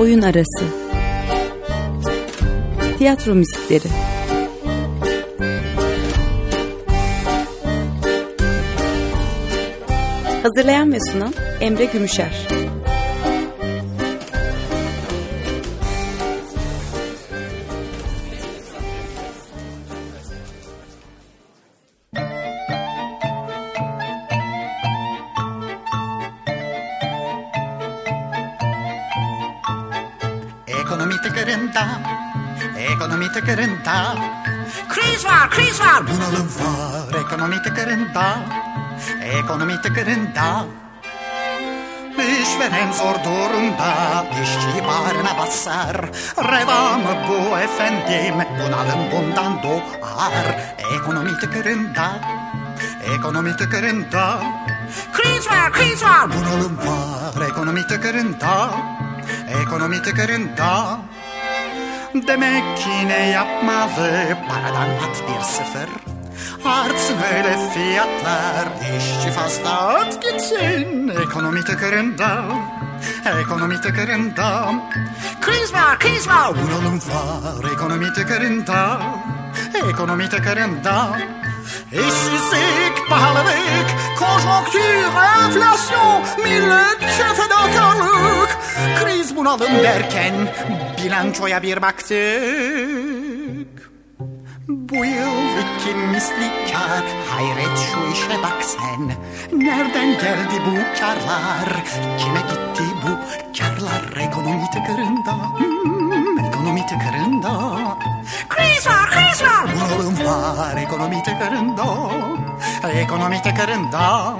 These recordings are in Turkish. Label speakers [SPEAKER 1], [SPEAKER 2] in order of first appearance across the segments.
[SPEAKER 1] Oyun Arası. Tiyatro Müzikleri. Hazırlayan ve sunan Emre Gümüşer
[SPEAKER 2] bunalım var. Ekonomi tıkırında, ekonomi tıkırında. İşveren zor durumda, işçi bağrına basar. Reva mı bu efendim, bunalım bundan doğar. Ekonomi tıkırında, ekonomi tıkırında. Kriz var, kriz var, bunalım var. Ekonomi tıkırında, ekonomi tıkırında. Demek ki ne yapmalı. Paradan at bir sıfır. Artsın öyle fiyatlar. İşçi fazla at gitsin. Ekonomi tıkırında. Ekonomi tıkırında. Kriz var kriz var. Bunalım var. Ekonomi tıkırında. Ekonomi tıkırında. İşsizlik, pahalılık, konjonktür, enflasyon, milletçe fedakarlık. Kriz bunalım derken bilançoya bir baktık. Bu yıl iki misli kar, hayret şu işe bak sen. Nereden geldi bu karlar, kime gitti bu karlar ekonomi tıkırında. Hmm, ekonomi tıkırında. Kriz var, kriz var. Bunalım var ekonomi tıkırında. Ekonomi tıkırında.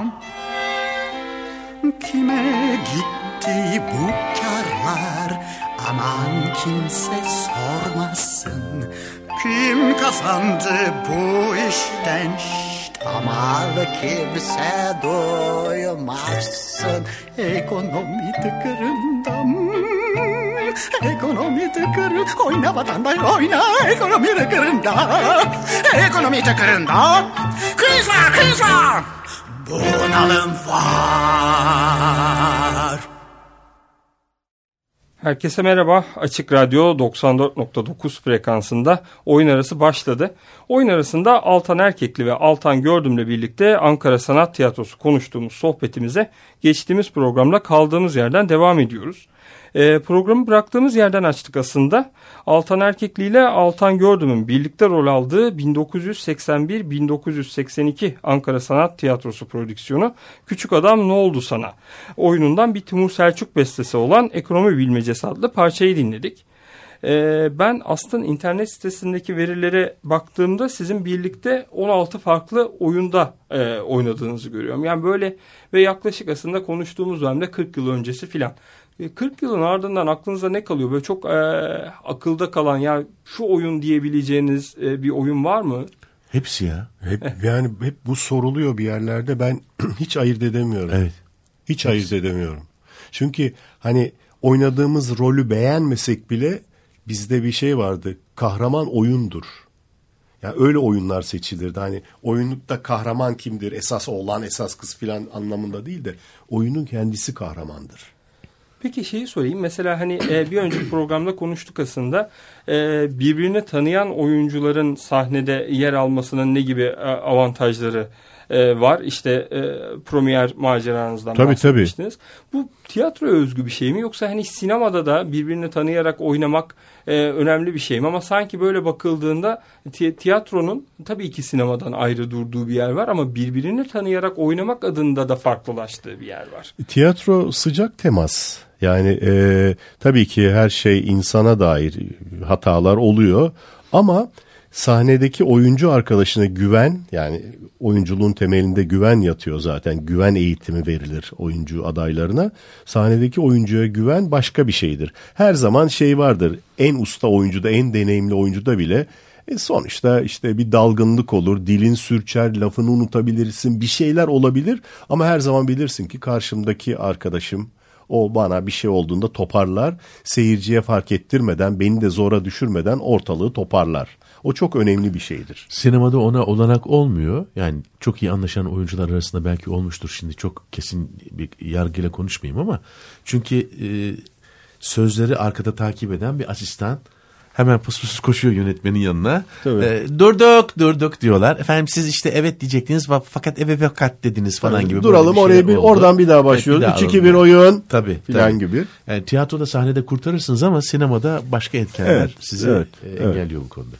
[SPEAKER 2] Kime gitti bu karlar? Aman kimse sormasın. Kim kazandı bu işten? Şşt, ama kimse duymazsın. Ekonomi tıkırında. Hmm, Ekonomi tıkırında. Oyna vatandaş oyna. Ekonomi tıkırında. Ekonomi tıkırında. Kriz var. Bunalım var.
[SPEAKER 3] Herkese merhaba. Açık Radyo 94.9 frekansında oyun arası başladı. Oyun arasında Altan Erkekli ve Altan Gördüm'le birlikte Ankara Sanat Tiyatrosu konuştuğumuz sohbetimize geçtiğimiz programda kaldığımız yerden devam ediyoruz. E, programı bıraktığımız yerden açtık aslında. Altan Erkekli ile Altan Gördüm'ün birlikte rol aldığı 1981-1982 Ankara Sanat Tiyatrosu prodüksiyonu Küçük Adam Ne Oldu Sana oyunundan bir Timur Selçuk bestesi olan Ekonomi Bilmecesi adlı parçayı dinledik. E, ben aslında internet sitesindeki verilere baktığımda sizin birlikte 16 farklı oyunda e, oynadığınızı görüyorum. Yani böyle ve yaklaşık aslında konuştuğumuz dönemde 40 yıl öncesi filan. 40 yılın ardından aklınıza ne kalıyor? Böyle çok e, akılda kalan ya şu oyun diyebileceğiniz e, bir oyun var mı?
[SPEAKER 4] Hepsi ya. Hep yani hep bu soruluyor bir yerlerde. Ben hiç ayırt edemiyorum.
[SPEAKER 5] Evet.
[SPEAKER 4] Hiç ayırt edemiyorum. Çünkü hani oynadığımız rolü beğenmesek bile bizde bir şey vardı. Kahraman oyundur. Yani öyle oyunlar seçilirdi. Hani oyunlukta kahraman kimdir? Esas oğlan, esas kız filan anlamında değil de oyunun kendisi kahramandır.
[SPEAKER 3] Peki şeyi sorayım. Mesela hani e, bir önceki programda konuştuk aslında. E, birbirini tanıyan oyuncuların sahnede yer almasının ne gibi e, avantajları e, var? İşte e, premier maceranızdan
[SPEAKER 4] Tabii,
[SPEAKER 3] bahsetmiştiniz. Bu tiyatroya özgü bir şey mi? Yoksa hani sinemada da birbirini tanıyarak oynamak e, önemli bir şey mi? Ama sanki böyle bakıldığında ti- tiyatronun tabii ki sinemadan ayrı durduğu bir yer var ama birbirini tanıyarak oynamak adında da farklılaştığı bir yer var.
[SPEAKER 4] Tiyatro sıcak temas. Yani e, tabii ki her şey insana dair hatalar oluyor ama sahnedeki oyuncu arkadaşına güven yani oyunculuğun temelinde güven yatıyor zaten. Güven eğitimi verilir oyuncu adaylarına. Sahnedeki oyuncuya güven başka bir şeydir. Her zaman şey vardır. En usta oyuncuda, en deneyimli oyuncuda bile e sonuçta işte bir dalgınlık olur, dilin sürçer, lafını unutabilirsin, bir şeyler olabilir ama her zaman bilirsin ki karşımdaki arkadaşım o bana bir şey olduğunda toparlar, seyirciye fark ettirmeden, beni de zora düşürmeden ortalığı toparlar. O çok önemli bir şeydir.
[SPEAKER 5] Sinemada ona olanak olmuyor. Yani çok iyi anlaşan oyuncular arasında belki olmuştur. Şimdi çok kesin bir yargıyla konuşmayayım ama çünkü e, sözleri arkada takip eden bir asistan. Hemen pıs koşuyor yönetmenin yanına.
[SPEAKER 4] Tabii.
[SPEAKER 5] Ee, durduk durduk diyorlar. Efendim siz işte evet diyecektiniz fa- fakat evet fakat dediniz falan gibi.
[SPEAKER 4] Duralım
[SPEAKER 5] bir
[SPEAKER 4] oraya
[SPEAKER 5] şeyler
[SPEAKER 4] bir
[SPEAKER 5] oldu.
[SPEAKER 4] oradan bir daha
[SPEAKER 5] Evet,
[SPEAKER 4] başlıyoruz.
[SPEAKER 5] daha
[SPEAKER 4] 3 2
[SPEAKER 5] alalım.
[SPEAKER 4] 1 oyun.
[SPEAKER 5] Tabii.
[SPEAKER 4] Filan
[SPEAKER 5] tabii.
[SPEAKER 4] gibi.
[SPEAKER 5] Yani tiyatroda sahnede kurtarırsınız ama sinemada başka etkenler
[SPEAKER 4] Evet,
[SPEAKER 5] sizi
[SPEAKER 4] evet,
[SPEAKER 5] e,
[SPEAKER 4] evet.
[SPEAKER 5] engelliyor bu konuda.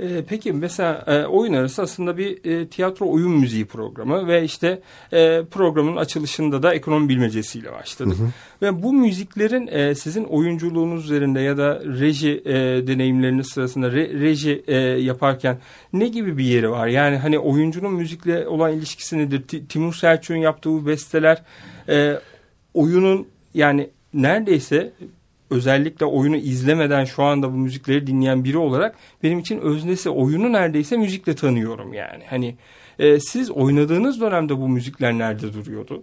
[SPEAKER 3] E, peki mesela e, oyun arası aslında bir e, tiyatro oyun müziği programı ve işte e, programın açılışında da ekonomi bilmecesiyle başladık. Ve bu müziklerin e, sizin oyunculuğunuz üzerinde ya da reji e, deneyimleriniz sırasında re- reji e, yaparken ne gibi bir yeri var? Yani hani oyuncunun müzikle olan ilişkisi nedir? Ti- Timur Selçuk'un yaptığı bu besteler e, oyunun yani neredeyse özellikle oyunu izlemeden şu anda bu müzikleri dinleyen biri olarak benim için öznesi oyunu neredeyse müzikle tanıyorum yani. Hani e, siz oynadığınız dönemde bu müzikler nerede duruyordu?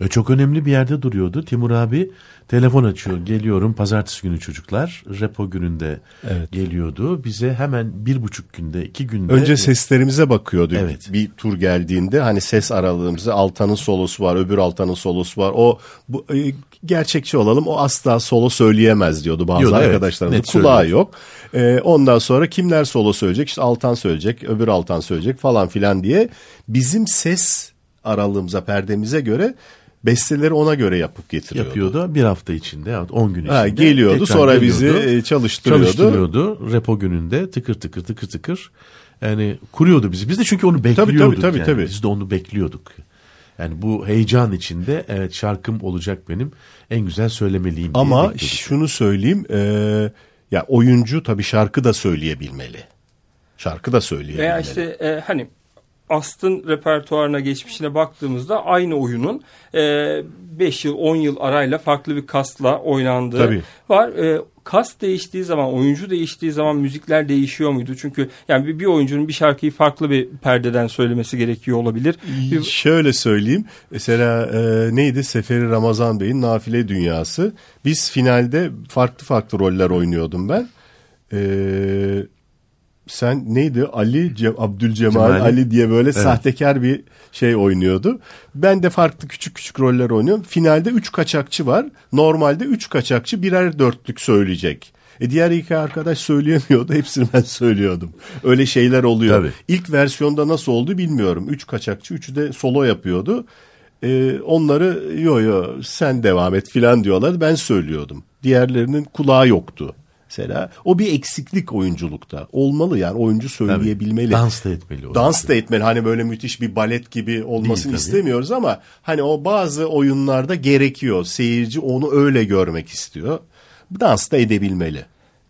[SPEAKER 5] E, Çok önemli bir yerde duruyordu. Timur abi telefon açıyor. Geliyorum pazartesi günü çocuklar. Repo gününde
[SPEAKER 4] Evet.
[SPEAKER 5] geliyordu. Bize hemen bir buçuk günde, iki günde.
[SPEAKER 4] Önce seslerimize bakıyordu.
[SPEAKER 5] Evet.
[SPEAKER 4] Bir tur geldiğinde hani ses aralığımızda Altan'ın solosu var, öbür Altan'ın solosu var. O bu, e, gerçekçi olalım. O asla solo söyleyemez diyordu bazı
[SPEAKER 5] Diyordu, evet.
[SPEAKER 4] arkadaşlarımız.
[SPEAKER 5] Net
[SPEAKER 4] Kulağı
[SPEAKER 5] söylüyordu.
[SPEAKER 4] yok. E, ondan sonra kimler solo söyleyecek? İşte Altan söyleyecek, öbür Altan söyleyecek falan filan diye bizim ses aralığımıza, perdemize göre besteleri ona göre yapıp getiriyordu.
[SPEAKER 5] yapıyordu. Bir hafta içinde yahut 10 gün içinde.
[SPEAKER 4] Ha, geliyordu sonra
[SPEAKER 5] geliyordu.
[SPEAKER 4] bizi e, çalıştırıyordu.
[SPEAKER 5] çalıştırıyordu. Repo gününde tıkır tıkır tıkır tıkır. Yani kuruyordu bizi. Biz de çünkü onu bekliyorduk.
[SPEAKER 4] tabii,
[SPEAKER 5] yani.
[SPEAKER 4] tabii.
[SPEAKER 5] Biz de onu bekliyorduk. Yani bu heyecan içinde evet şarkım olacak benim. En güzel söylemeliyim diye
[SPEAKER 4] Ama şunu söyleyeyim, e, ya oyuncu tabii şarkı da söyleyebilmeli. Şarkı da söyleyebilmeli.
[SPEAKER 3] Veya işte e, hani Astın repertuarına geçmişine baktığımızda aynı oyunun 5 yıl 10 yıl arayla farklı bir kastla oynandığı
[SPEAKER 4] Tabii.
[SPEAKER 3] var. E, kast değiştiği zaman oyuncu değiştiği zaman müzikler değişiyor muydu? Çünkü yani bir, bir oyuncunun bir şarkıyı farklı bir perdeden söylemesi gerekiyor olabilir. Bir-
[SPEAKER 4] Şöyle söyleyeyim. Mesela e, neydi? Seferi Ramazan Bey'in Nafile Dünyası. Biz finalde farklı farklı roller oynuyordum ben. E, sen neydi? Ali Ce- Abdülcemal
[SPEAKER 5] Cemali.
[SPEAKER 4] Ali diye böyle sahtekar bir şey oynuyordu. Ben de farklı küçük küçük roller oynuyorum. Finalde üç kaçakçı var. Normalde üç kaçakçı birer dörtlük söyleyecek. E diğer iki arkadaş söyleyemiyordu. Hepsini ben söylüyordum. Öyle şeyler oluyor.
[SPEAKER 5] Tabii.
[SPEAKER 4] İlk versiyonda nasıl oldu bilmiyorum. Üç kaçakçı, üçü de solo yapıyordu. Ee, onları yo yo sen devam et filan diyorlar. Ben söylüyordum. Diğerlerinin kulağı yoktu. Mesela o bir eksiklik oyunculukta. Olmalı yani oyuncu söyleyebilmeli.
[SPEAKER 5] Dans da etmeli. o.
[SPEAKER 4] Dans da etmeli. Hani böyle müthiş bir balet gibi olmasını
[SPEAKER 5] Değil tabii.
[SPEAKER 4] istemiyoruz ama hani o bazı oyunlarda gerekiyor. Seyirci onu öyle görmek istiyor. Dans da edebilmeli.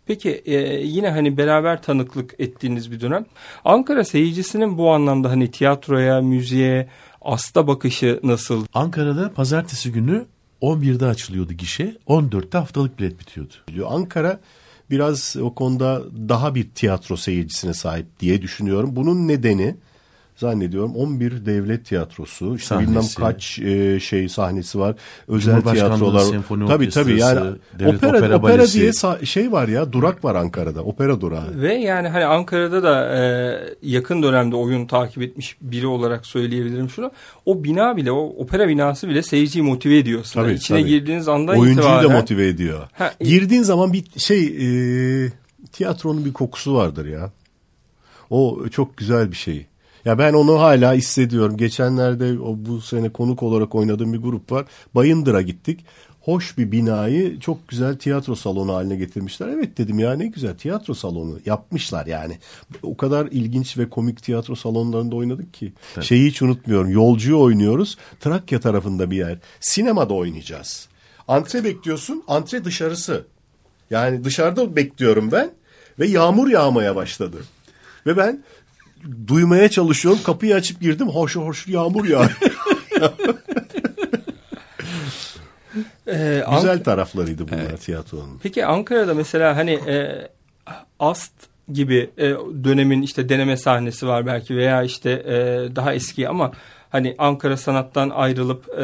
[SPEAKER 3] Peki e, yine hani beraber tanıklık ettiğiniz bir dönem. Ankara seyircisinin bu anlamda hani tiyatroya, müziğe, asta bakışı nasıl?
[SPEAKER 5] Ankara'da pazartesi günü 11'de açılıyordu gişe. 14'te haftalık bilet bitiyordu.
[SPEAKER 4] Ankara biraz o konuda daha bir tiyatro seyircisine sahip diye düşünüyorum. Bunun nedeni zannediyorum 11 devlet tiyatrosu işte
[SPEAKER 5] Sahnesi.
[SPEAKER 4] bilmem kaç e, şey sahnesi var. Özel tiyatrolar. Tabii tabii yani
[SPEAKER 5] Devlet
[SPEAKER 4] opera,
[SPEAKER 5] Opera
[SPEAKER 4] opera, diye şey var ya durak var Ankara'da. Opera durağı.
[SPEAKER 3] Ve yani hani Ankara'da da e, yakın dönemde oyun takip etmiş biri olarak söyleyebilirim şunu. O bina bile, o opera binası bile seyirciyi motive ediyor aslında.
[SPEAKER 4] Tabii,
[SPEAKER 3] İçine
[SPEAKER 4] tabii.
[SPEAKER 3] girdiğiniz andan
[SPEAKER 4] Oyuncuyu
[SPEAKER 3] itibaren.
[SPEAKER 4] da motive ediyor.
[SPEAKER 3] Ha,
[SPEAKER 4] Girdiğin zaman bir şey e, tiyatronun bir kokusu vardır ya. O çok güzel bir şey. Ya ben onu hala hissediyorum. Geçenlerde o bu sene konuk olarak oynadığım bir grup var. Bayındır'a gittik. Hoş bir binayı çok güzel tiyatro salonu haline getirmişler. Evet dedim ya ne güzel tiyatro salonu yapmışlar yani. O kadar ilginç ve komik tiyatro salonlarında oynadık ki. Şeyi hiç unutmuyorum. Yolcuyu oynuyoruz. Trakya tarafında bir yer. Sinemada oynayacağız. Antre bekliyorsun. Antre dışarısı. Yani dışarıda bekliyorum ben ve yağmur yağmaya başladı. Ve ben duymaya çalışıyorum. Kapıyı açıp girdim. Hoş hoş yağmur yağıyor.
[SPEAKER 3] e, Ank-
[SPEAKER 4] Güzel taraflarıydı bunlar tiyatronun.
[SPEAKER 3] Peki Ankara'da mesela hani e, Ast gibi e, dönemin işte deneme sahnesi var belki veya işte e, daha eski ama hani Ankara sanattan ayrılıp e,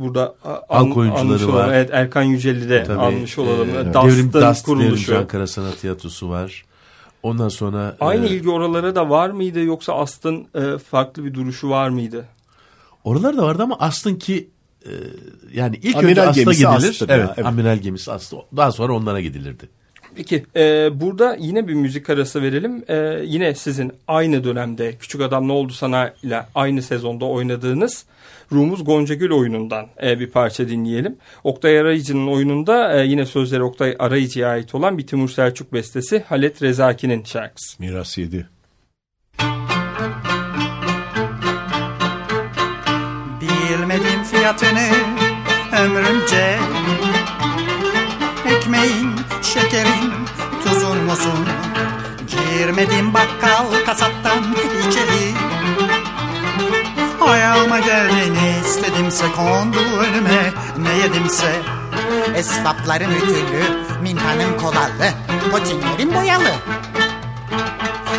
[SPEAKER 3] burada an, olalım.
[SPEAKER 5] var.
[SPEAKER 3] Evet Erkan Yücel'i de
[SPEAKER 5] Tabii,
[SPEAKER 3] almış olalım.
[SPEAKER 5] e,
[SPEAKER 3] Dust'ın
[SPEAKER 5] Devrim Dust,
[SPEAKER 3] kuruluşu.
[SPEAKER 5] Ankara Sanat Tiyatrosu var. Ondan sonra
[SPEAKER 3] Aynı
[SPEAKER 5] e,
[SPEAKER 3] ilgi oralara da var mıydı yoksa Ast'ın e, farklı bir duruşu var mıydı?
[SPEAKER 5] oralar da vardı ama aslında ki e, yani ilk
[SPEAKER 4] Amiral
[SPEAKER 5] önce
[SPEAKER 4] gemisi
[SPEAKER 5] gidilir.
[SPEAKER 4] Ya,
[SPEAKER 5] evet,
[SPEAKER 4] evet.
[SPEAKER 5] amiral gemisi Aslı. Daha sonra onlara gidilirdi.
[SPEAKER 3] Peki e, burada yine bir müzik arası verelim. E, yine sizin aynı dönemde Küçük Adam Ne Oldu Sana ile aynı sezonda oynadığınız Rumuz Goncagül oyunundan e, bir parça dinleyelim. Oktay Arayıcı'nın oyununda e, yine sözleri Oktay Arayıcı'ya ait olan bir Timur Selçuk bestesi Halet Rezaki'nin şarkısı.
[SPEAKER 4] Miras 7.
[SPEAKER 2] Bilmedim fiyatını ömrümce şekerin, tuzun musun Girmedim bakkal kasaptan içeri. Ayağıma geldi ne istedimse önüme. Ne yedimse? Esvapların ütülü, mintanın kolalı Potinlerin boyalı.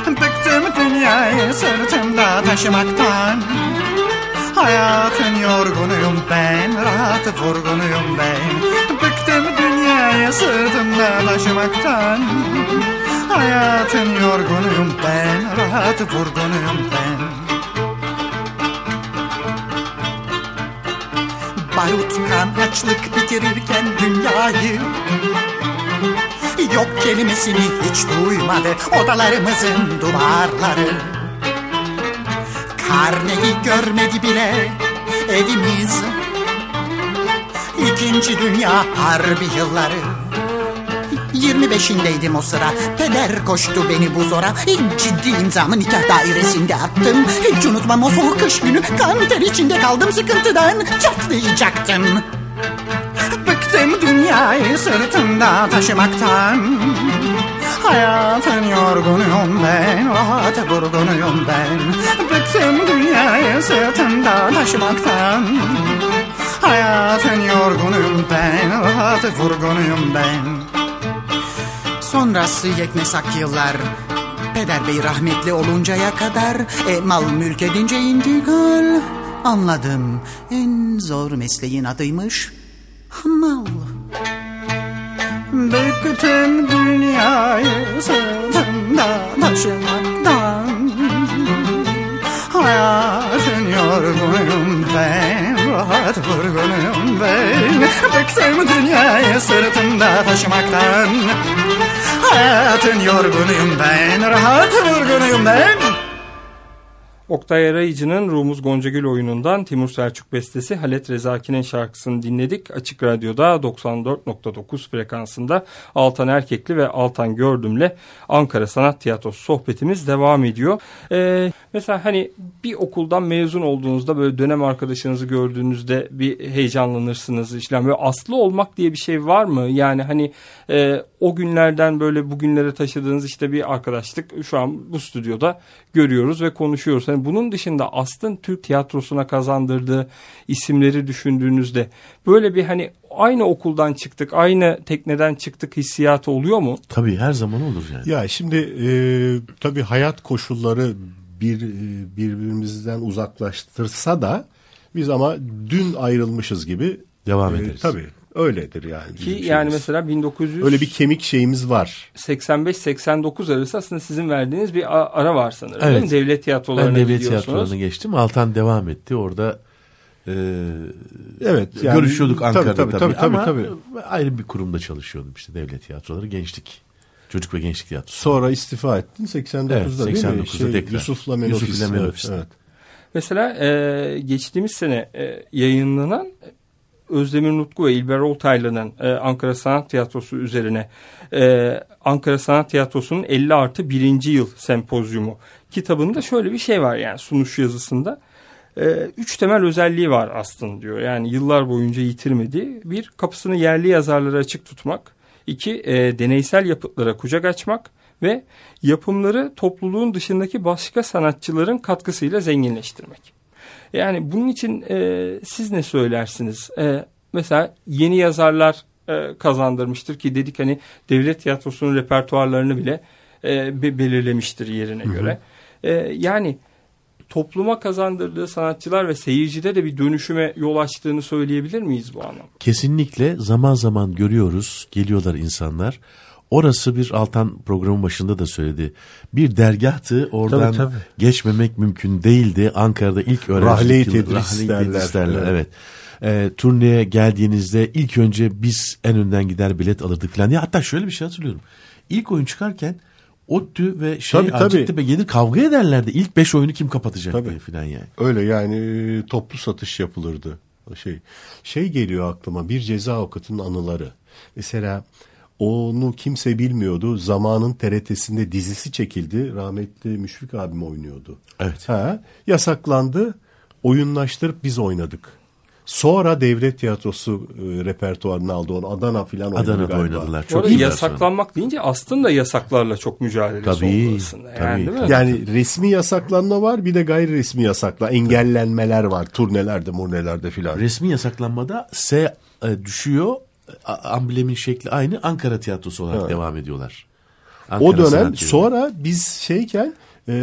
[SPEAKER 2] Bıktım dünyayı sırtımda taşımaktan. Hayatın yorgunuyum ben, rahat vurgunuyum ben. Bıktım dünyayı sırtımda taşımaktan Hayatın yorgunuyum ben, rahat vurgunuyum ben. Barut kan açlık bitirirken dünyayı Yok kelimesini hiç duymadı odalarımızın duvarları. Karneyi görmedi bile evimiz İkinci Dünya Harbi yılları. 25'indeydim o sıra. Peder koştu beni bu zora. Ciddi imzamı nikah dairesinde attım. Hiç unutmam o soğuk kış günü. Kan ter içinde kaldım sıkıntıdan Çatlayacaktım. Bıktım dünyayı sırtımda taşımaktan. Hayatın yorgunuyum ben, rahat vurgunuyum ben. Bıktım dünyayı sırtımda taşımaktan Hayatın yorgunuyum ben, rahat vurgunuyum ben. Sonrası yeknesak yıllar Peder bey rahmetli oluncaya kadar e, Mal mülk edince intikal Anladım en zor mesleğin adıymış Mal. Bıktım dünyayı sırtımda taşımaktan ben Rahat vurgunuyum ben Bıktım dünyayı sırtımda taşımaktan. Hayatın yorgunuyum ben Rahat vurgunuyum ben
[SPEAKER 3] Oktay Arayıcı'nın Rumuz Goncagül oyunundan Timur Selçuk bestesi Halet Rezaki'nin şarkısını dinledik. Açık Radyo'da 94.9 frekansında Altan Erkekli ve Altan Gördüm'le Ankara Sanat Tiyatrosu sohbetimiz devam ediyor. Ee, mesela hani bir okuldan mezun olduğunuzda böyle dönem arkadaşınızı gördüğünüzde bir heyecanlanırsınız. İşte böyle aslı olmak diye bir şey var mı? Yani hani e, o günlerden böyle bugünlere taşıdığınız işte bir arkadaşlık şu an bu stüdyoda görüyoruz ve konuşuyoruz. Hani bunun dışında Aslı'nın Türk tiyatrosuna kazandırdığı isimleri düşündüğünüzde böyle bir hani aynı okuldan çıktık, aynı tekneden çıktık hissiyatı oluyor mu?
[SPEAKER 5] Tabii her zaman olur yani.
[SPEAKER 4] Ya şimdi e, tabii hayat koşulları bir e, birbirimizden uzaklaştırsa da biz ama dün ayrılmışız gibi
[SPEAKER 5] Devam
[SPEAKER 4] e,
[SPEAKER 5] ederiz.
[SPEAKER 4] Tabii öyledir yani.
[SPEAKER 3] Ki
[SPEAKER 4] bizim
[SPEAKER 3] yani
[SPEAKER 4] şeyimiz.
[SPEAKER 3] mesela 1900
[SPEAKER 4] öyle bir kemik şeyimiz var.
[SPEAKER 3] 85-89 arası aslında sizin verdiğiniz bir ara var sanırım.
[SPEAKER 5] Evet.
[SPEAKER 3] değil mi? Devlet tiyatrolarına
[SPEAKER 5] Ben devlet tiyatrolarına geçtim. Altan devam etti. Orada e,
[SPEAKER 4] Evet. yani-
[SPEAKER 5] görüşüyorduk Ankara'da
[SPEAKER 4] tabii,
[SPEAKER 5] tabii,
[SPEAKER 4] tabii, tabii,
[SPEAKER 5] ama
[SPEAKER 4] tabii.
[SPEAKER 5] ayrı bir kurumda çalışıyordum işte devlet tiyatroları gençlik çocuk ve gençlik tiyatrosu.
[SPEAKER 4] Sonra istifa ettin 89'da
[SPEAKER 5] Evet,
[SPEAKER 4] değil mi?
[SPEAKER 5] 89'da tekrar.
[SPEAKER 4] Yusuf'la
[SPEAKER 5] Yusuf
[SPEAKER 4] evet,
[SPEAKER 5] Menofis'te.
[SPEAKER 4] evet.
[SPEAKER 3] Mesela e, geçtiğimiz sene e, yayınlanan Özdemir Nutku ve İlber Oltaylı'nın e, Ankara Sanat Tiyatrosu üzerine e, Ankara Sanat Tiyatrosu'nun 50 artı 1. yıl sempozyumu kitabında şöyle bir şey var yani sunuş yazısında. E, üç temel özelliği var aslında diyor. Yani yıllar boyunca yitirmediği. Bir, kapısını yerli yazarlara açık tutmak. İki, e, deneysel yapıtlara kucak açmak. Ve yapımları topluluğun dışındaki başka sanatçıların katkısıyla zenginleştirmek. Yani bunun için e, siz ne söylersiniz? E, mesela yeni yazarlar e, kazandırmıştır ki dedik hani devlet tiyatrosunun repertuarlarını bile e, be- belirlemiştir yerine göre. E, yani topluma kazandırdığı sanatçılar ve seyircide de bir dönüşüme yol açtığını söyleyebilir miyiz bu anlamda?
[SPEAKER 5] Kesinlikle zaman zaman görüyoruz geliyorlar insanlar. Orası bir Altan programın başında da söyledi. Bir dergahtı oradan
[SPEAKER 4] Tabii, tabii.
[SPEAKER 5] geçmemek mümkün değildi. Ankara'da ilk öğrenci
[SPEAKER 4] Rahleyi
[SPEAKER 5] yılı-
[SPEAKER 4] tedris
[SPEAKER 5] tedris derler,
[SPEAKER 4] Evet.
[SPEAKER 5] evet. e, turneye geldiğinizde ilk önce biz en önden gider bilet alırdık falan. Ya hatta şöyle bir şey hatırlıyorum. İlk oyun çıkarken ODTÜ ve şey
[SPEAKER 4] Tabii, tabii.
[SPEAKER 5] Hacettepe gelir kavga ederlerdi. İlk beş oyunu kim kapatacak
[SPEAKER 4] Tabii.
[SPEAKER 5] diye falan yani.
[SPEAKER 4] Öyle yani e, toplu satış yapılırdı. Şey şey geliyor aklıma bir ceza avukatının anıları. Mesela onu kimse bilmiyordu. Zamanın TRT'sinde dizisi çekildi. Rahmetli Müşfik abim oynuyordu.
[SPEAKER 5] Evet.
[SPEAKER 4] Ha, yasaklandı. Oyunlaştırıp biz oynadık. Sonra devlet tiyatrosu e, repertuarına aldı onu. Adana filan oynadı
[SPEAKER 5] Adana'da
[SPEAKER 4] galiba.
[SPEAKER 5] oynadılar. Çok
[SPEAKER 3] arada
[SPEAKER 5] iyi
[SPEAKER 3] yasaklanmak deyince aslında yasaklarla çok mücadelesi
[SPEAKER 5] Tabii,
[SPEAKER 3] oldu aslında. Yani,
[SPEAKER 5] tabii.
[SPEAKER 3] değil mi?
[SPEAKER 4] Yani resmi yasaklanma var bir de gayri resmi yasakla engellenmeler var turnelerde murnelerde filan.
[SPEAKER 5] Resmi yasaklanmada S e, düşüyor. Amblemin şekli aynı. Ankara tiyatrosu olarak
[SPEAKER 4] Evet.
[SPEAKER 5] devam ediyorlar.
[SPEAKER 4] O
[SPEAKER 5] Ankara
[SPEAKER 4] dönem
[SPEAKER 5] Sanat Yolu.
[SPEAKER 4] sonra biz şeyken e,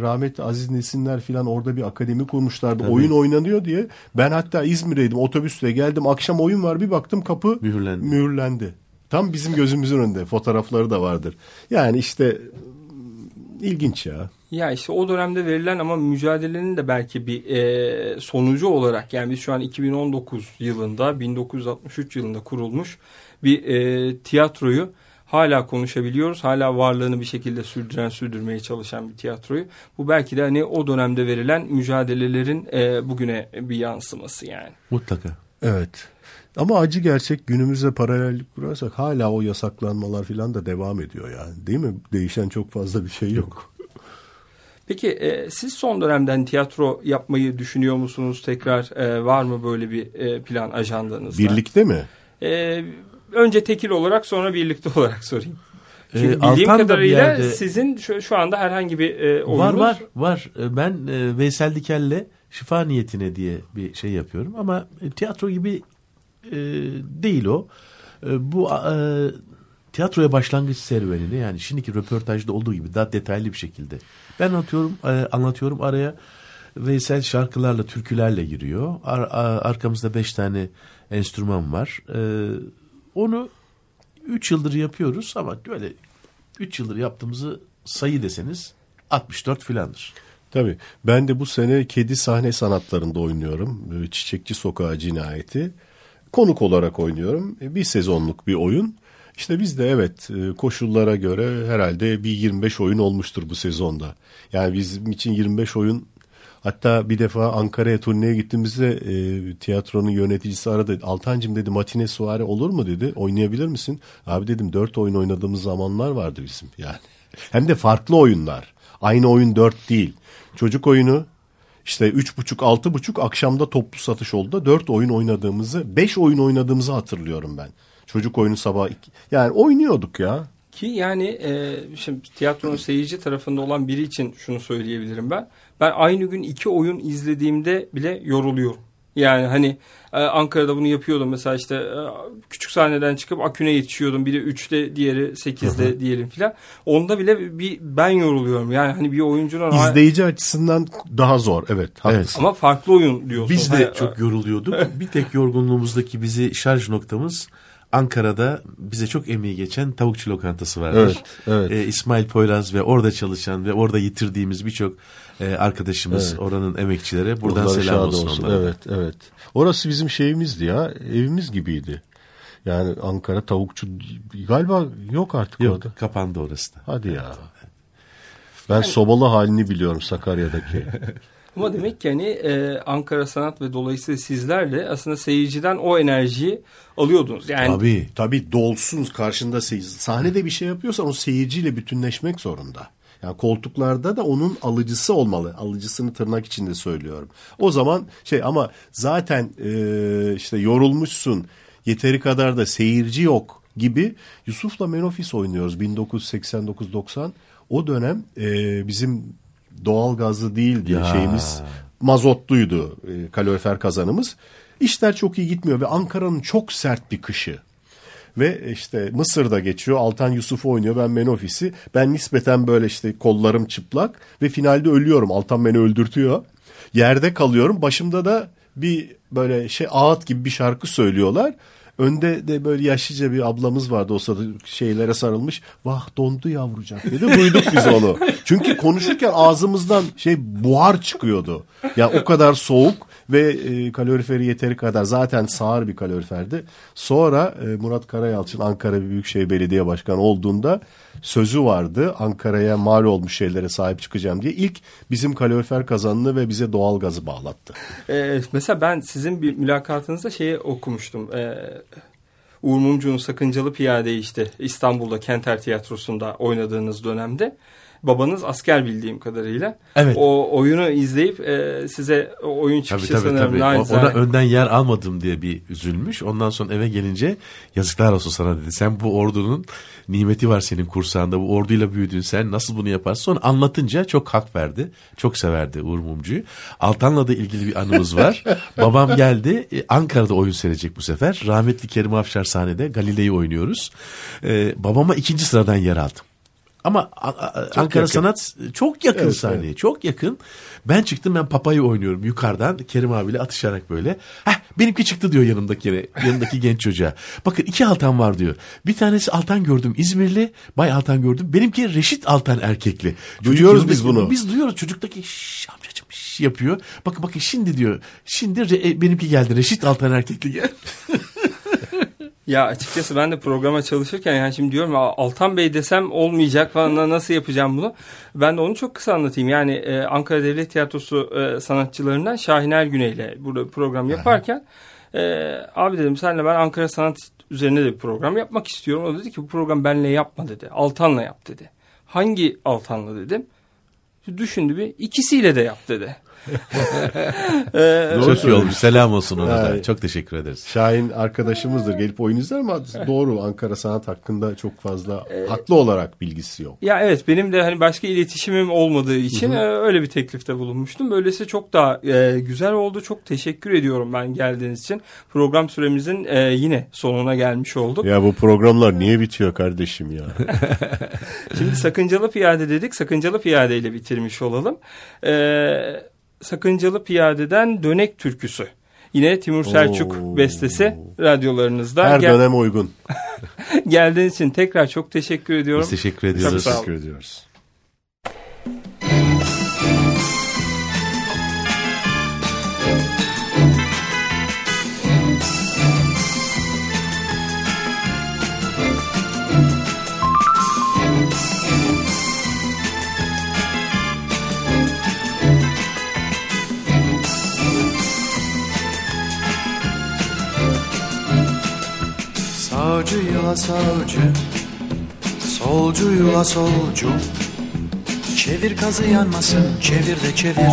[SPEAKER 4] rahmetli Aziz Nesinler filan orada bir akademi kurmuşlardı. Oyun oynanıyor diye. Ben hatta İzmir'eydim otobüsle geldim akşam oyun var bir baktım kapı
[SPEAKER 5] Mühürlendi.
[SPEAKER 4] mühürlendi. Tam bizim gözümüzün önünde fotoğrafları da vardır. Yani işte ilginç ya.
[SPEAKER 3] Ya işte o dönemde verilen ama mücadelenin de belki bir e, sonucu olarak yani biz şu an 2019 yılında 1963 yılında kurulmuş bir e, tiyatroyu hala konuşabiliyoruz. Hala varlığını bir şekilde sürdüren sürdürmeye çalışan bir tiyatroyu. Bu belki de hani o dönemde verilen mücadelelerin e, bugüne bir yansıması yani.
[SPEAKER 5] Mutlaka.
[SPEAKER 4] Evet. Ama acı gerçek günümüzde paralellik kurarsak hala o yasaklanmalar filan da devam ediyor yani. Değil mi? Değişen çok fazla bir şey yok.
[SPEAKER 3] Peki e, siz son dönemden tiyatro yapmayı düşünüyor musunuz? Tekrar e, var mı böyle bir e, plan ajandanızda?
[SPEAKER 4] Birlikte mi?
[SPEAKER 3] E, önce tekil olarak sonra birlikte olarak sorayım. Çünkü
[SPEAKER 5] Ee,
[SPEAKER 3] bildiğim
[SPEAKER 5] Altan
[SPEAKER 3] kadarıyla
[SPEAKER 5] yerde-
[SPEAKER 3] sizin şu, şu anda herhangi bir e, oyununuz
[SPEAKER 5] Var var var. Ee, Ben e, Veysel Dikel'le şifa niyetine diye bir şey yapıyorum ama e, tiyatro gibi e, değil o. E, bu e, tiyatroya başlangıç serüvenini yani şimdiki röportajda olduğu gibi daha detaylı bir şekilde ben anlatıyorum e, anlatıyorum araya Veysel şarkılarla türkülerle giriyor. Ar- arkamızda beş tane enstrüman var. E, onu üç yıldır yapıyoruz ama böyle üç yıldır yaptığımızı sayı deseniz 64 filandır.
[SPEAKER 4] Tabii. Ben de bu sene kedi sahne sanatlarında oynuyorum. Ee, Çiçekçi Sokağı Cinayeti. Konuk olarak oynuyorum. E, Bir sezonluk bir oyun. İşte biz de evet e, koşullara göre herhalde bir 25 oyun olmuştur bu sezonda. Yani bizim için 25 oyun hatta bir defa Ankara'ya turneye gittiğimizde e, tiyatronun yöneticisi aradı. Altancım dedi matine suare olur mu dedi. Oynayabilir misin? Abi dedim 4 oyun oynadığımız zamanlar vardı bizim yani. Hem de farklı oyunlar. Aynı oyun 4 değil. Çocuk oyunu işte üç buçuk altı buçuk akşamda toplu satış oldu dört oyun oynadığımızı beş oyun oynadığımızı hatırlıyorum ben. Çocuk oyunu sabah iki, yani oynuyorduk ya.
[SPEAKER 3] ki yani e, şimdi tiyatronun seyirci tarafında olan biri için şunu söyleyebilirim ben. Ben aynı gün iki oyun izlediğimde bile yoruluyorum. Yani hani e, Ankara'da bunu yapıyordum mesela işte e, küçük sahneden çıkıp Akün'e yetişiyordum. Biri 3'te diğeri 8'de diyelim filan. Onda bile bir ben yoruluyorum. Yani hani bir oyuncunun
[SPEAKER 4] İzleyici açısından daha zor evet haklısın.
[SPEAKER 3] ama farklı oyun diyorsun.
[SPEAKER 5] Biz de
[SPEAKER 3] Hani,
[SPEAKER 5] çok yoruluyorduk. bir tek yorgunluğumuzdaki bizi şarj noktamız Ankara'da bize çok emeği geçen tavukçu lokantası vardır.
[SPEAKER 4] Evet, evet.
[SPEAKER 5] Ee, İsmail Poyraz ve orada çalışan ve orada yitirdiğimiz birçok e, arkadaşımız
[SPEAKER 4] Evet.
[SPEAKER 5] oranın emekçileri. Buradan
[SPEAKER 4] Onlara
[SPEAKER 5] selam olsun, onlara.
[SPEAKER 4] Evet evet. Orası bizim şeyimizdi ya evimiz gibiydi. Yani Ankara tavukçu galiba yok artık
[SPEAKER 5] Yok
[SPEAKER 4] orada.
[SPEAKER 5] kapandı orası da.
[SPEAKER 4] Hadi ya. Ben sobalı halini biliyorum Sakarya'daki.
[SPEAKER 3] Ama demek ki hani e, Ankara Sanat ve dolayısıyla sizler de aslında seyirciden o enerjiyi alıyordunuz. Yani
[SPEAKER 5] Tabii.
[SPEAKER 4] Tabii dolsun karşında seyirci. Sahnede bir şey yapıyorsan o seyirciyle bütünleşmek zorunda. Yani koltuklarda da onun alıcısı olmalı. Alıcısını tırnak içinde söylüyorum. O zaman şey ama zaten e, işte yorulmuşsun yeteri kadar da seyirci yok gibi Yusuf'la Menofis oynuyoruz 1989-90. O dönem e, bizim doğal gazlı değildi
[SPEAKER 5] Ya.
[SPEAKER 4] şeyimiz mazotluydu e, kalorifer kazanımız. İşler çok iyi gitmiyor ve Ankara'nın çok sert bir kışı. Ve işte Mısır'da geçiyor. Altan Yusuf oynuyor. Ben Menofis'i. Ben nispeten böyle işte kollarım çıplak. Ve finalde ölüyorum. Altan beni öldürtüyor. Yerde kalıyorum. Başımda da bir böyle şey ağıt gibi bir şarkı söylüyorlar. Önde de böyle yaşlıca bir ablamız vardı o sırada şeylere sarılmış. Vah dondu yavrucak dedi. Duyduk biz onu. Çünkü konuşurken ağzımızdan şey buhar çıkıyordu. Ya o kadar soğuk ve e, kaloriferi yeteri kadar zaten sağır bir kaloriferdi. Sonra e, Murat Karayalçın Ankara Büyükşehir Belediye Başkanı olduğunda sözü vardı. Ankara'ya mal olmuş şeylere sahip çıkacağım diye. ilk bizim kalorifer kazanını ve bize doğal gazı bağlattı.
[SPEAKER 3] Ee, mesela ben sizin bir mülakatınızda şeyi okumuştum. Ee, Uğur Mumcu'nun Sakıncalı Piyade'yi işte İstanbul'da Kenter Tiyatrosu'nda oynadığınız dönemde babanız asker bildiğim kadarıyla.
[SPEAKER 5] Evet.
[SPEAKER 3] O oyunu izleyip e, size o oyun çıkışı
[SPEAKER 5] Tabii tabii
[SPEAKER 3] sanırım
[SPEAKER 5] tabii. O- Ona önden yer almadım diye bir üzülmüş. Ondan sonra eve gelince yazıklar olsun sana dedi. Sen bu ordunun nimeti var senin kursağında. Bu orduyla büyüdün sen nasıl bunu yaparsın? Sonra anlatınca çok hak verdi. Çok severdi Uğur Mumcu'yu. Altan'la da ilgili bir anımız var. Babam geldi. e, Ankara'da oyun seyredecek bu sefer. Rahmetli Kerim Afşar sahnede Galile'yi oynuyoruz. Ee, babama ikinci sıradan yer aldım. Ama A- Ankara
[SPEAKER 4] yakın.
[SPEAKER 5] Sanat çok yakın
[SPEAKER 4] Evet,
[SPEAKER 5] sahneye. Çok yakın. Ben çıktım ben papayı oynuyorum yukarıdan Kerim abiyle atışarak böyle. Heh benimki çıktı diyor yanımdaki yanındaki genç çocuğa. Bakın iki Altan var diyor. Bir tanesi Altan gördüm İzmirli. Bay Altan gördüm. Benimki Reşit Altan erkekli.
[SPEAKER 4] Duyuyoruz
[SPEAKER 5] Çocuk
[SPEAKER 4] biz bunu.
[SPEAKER 5] Biz duyuyoruz çocuktaki şş amcacım şş yapıyor. Bakın bakın şimdi diyor. Şimdi re- e, benimki geldi Reşit Altan erkekli gel.
[SPEAKER 3] Ya açıkçası ben de programa çalışırken yani şimdi diyorum Altan Bey desem olmayacak falan nasıl yapacağım bunu? Ben de onu çok kısa anlatayım. Yani e, Ankara Devlet Tiyatrosu e, sanatçılarından Şahin Ergüney ile burada program yaparken e, abi dedim senle ben Ankara Sanat üzerine de bir program yapmak istiyorum. O dedi ki bu program benle yapma dedi. Altan'la yap dedi. Hangi Altan'la dedim. Düşündü bir ikisiyle de yap dedi. E,
[SPEAKER 5] Çok iyi olmuş. Selam olsun ona da. Çok teşekkür ederiz.
[SPEAKER 4] Şahin arkadaşımızdır gelip oyun izler ama doğru Ankara Sanat hakkında çok fazla haklı olarak bilgisi yok.
[SPEAKER 3] Ya evet benim de hani başka iletişimim olmadığı için e, öyle bir teklifte bulunmuştum. Böylesi çok daha e, güzel oldu. Çok teşekkür ediyorum ben geldiğiniz için. Program süremizin e, yine sonuna gelmiş olduk.
[SPEAKER 4] Ya bu programlar niye bitiyor kardeşim ya?
[SPEAKER 3] Şimdi Sakıncalı Piyade dedik. Sakıncalı Piyade ile bitirmiş olalım. E, Sakıncalı Piyade'den Dönek Türküsü. Yine Timur Selçuk
[SPEAKER 4] Oo.
[SPEAKER 3] bestesi radyolarınızda.
[SPEAKER 4] Her
[SPEAKER 3] Gel-
[SPEAKER 4] dönem uygun.
[SPEAKER 3] geldiğiniz için tekrar çok teşekkür ediyorum.
[SPEAKER 5] Biz teşekkür
[SPEAKER 3] Çok
[SPEAKER 5] ediyoruz.
[SPEAKER 3] sağ olun.
[SPEAKER 4] Teşekkür ediyoruz.
[SPEAKER 2] Sağcıyla sağcı Solcuyla solcu. Çevir kazı yanmasın çevir de çevir.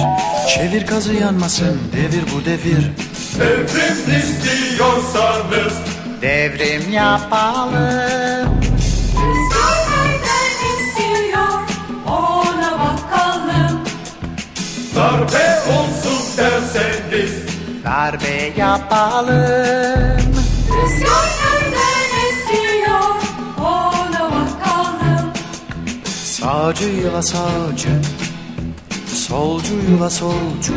[SPEAKER 2] Çevir kazı yanmasın devir bu devir.
[SPEAKER 6] Devrim istiyorsanız
[SPEAKER 2] Devrim yapalım.
[SPEAKER 6] Darbe olsun derseniz
[SPEAKER 2] Darbe yapalım.
[SPEAKER 7] Rüzgar
[SPEAKER 2] Sağcıyla sağcı Solcuyla solcu.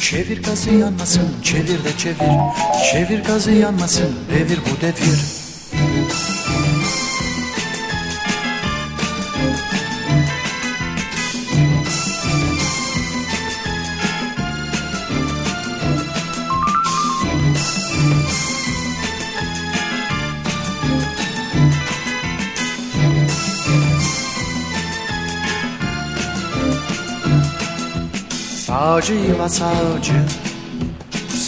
[SPEAKER 2] Çevir gazı yanmasın çevir de çevir. Çevir gazı yanmasın devir bu devir Sağcıyla sağcı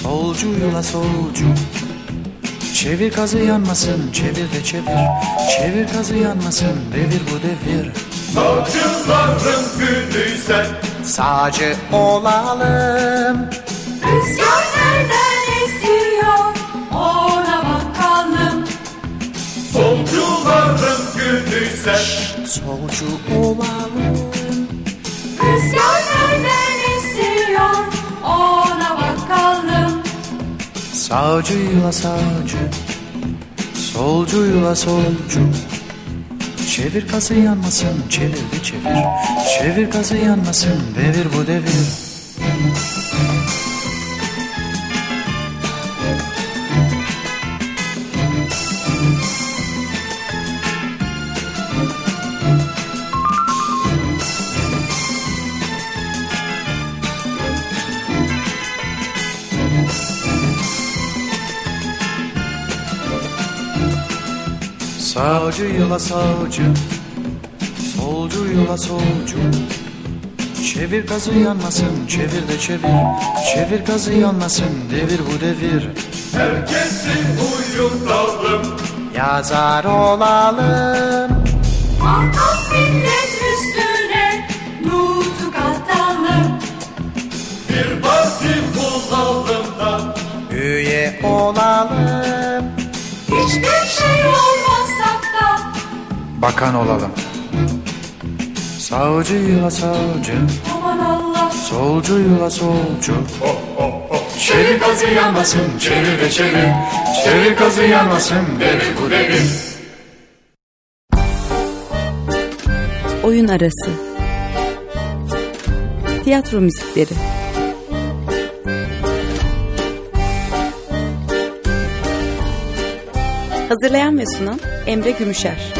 [SPEAKER 2] Solcuyla solcu. Çevir gazı yanmasın çevir de çevir. Çevir gazı yanmasın devir bu devir.
[SPEAKER 6] Sağcıların günüyse
[SPEAKER 2] Sağcı olalım.
[SPEAKER 7] Rüzgar nereden esiyor ona bakalım.
[SPEAKER 6] Solcuların günüyse
[SPEAKER 2] Solcu olalım Sağcıyla sağcı Solcuyla solcu. Çevir gazı yanmasın çevir de çevir. Çevir gazı yanmasın devir bu devir Sağcı yıla sağcı Solcu yıla solcu. Çevir gazı yanmasın çevir de çevir. Çevir gazı yanmasın devir bu devir.
[SPEAKER 6] Herkesi uyutalım
[SPEAKER 2] Yazar olalım.
[SPEAKER 7] Muhatap millet üstüne nutuk atalım.
[SPEAKER 6] Bir parti bulalım da.
[SPEAKER 2] Üye olalım.
[SPEAKER 7] Hiçbir şey olmazsak da
[SPEAKER 2] Bakan olalım Sağcı yıla sağcı
[SPEAKER 7] aman Allah.
[SPEAKER 2] Solcu yıla solcu
[SPEAKER 6] Çevir gazı yanmasın çevir de çevir Çevir gazı yanmasın devir bu devir
[SPEAKER 1] Oyun arası. Tiyatro müzikleri. Hazırlayan ve sunan Emre Gümüşer.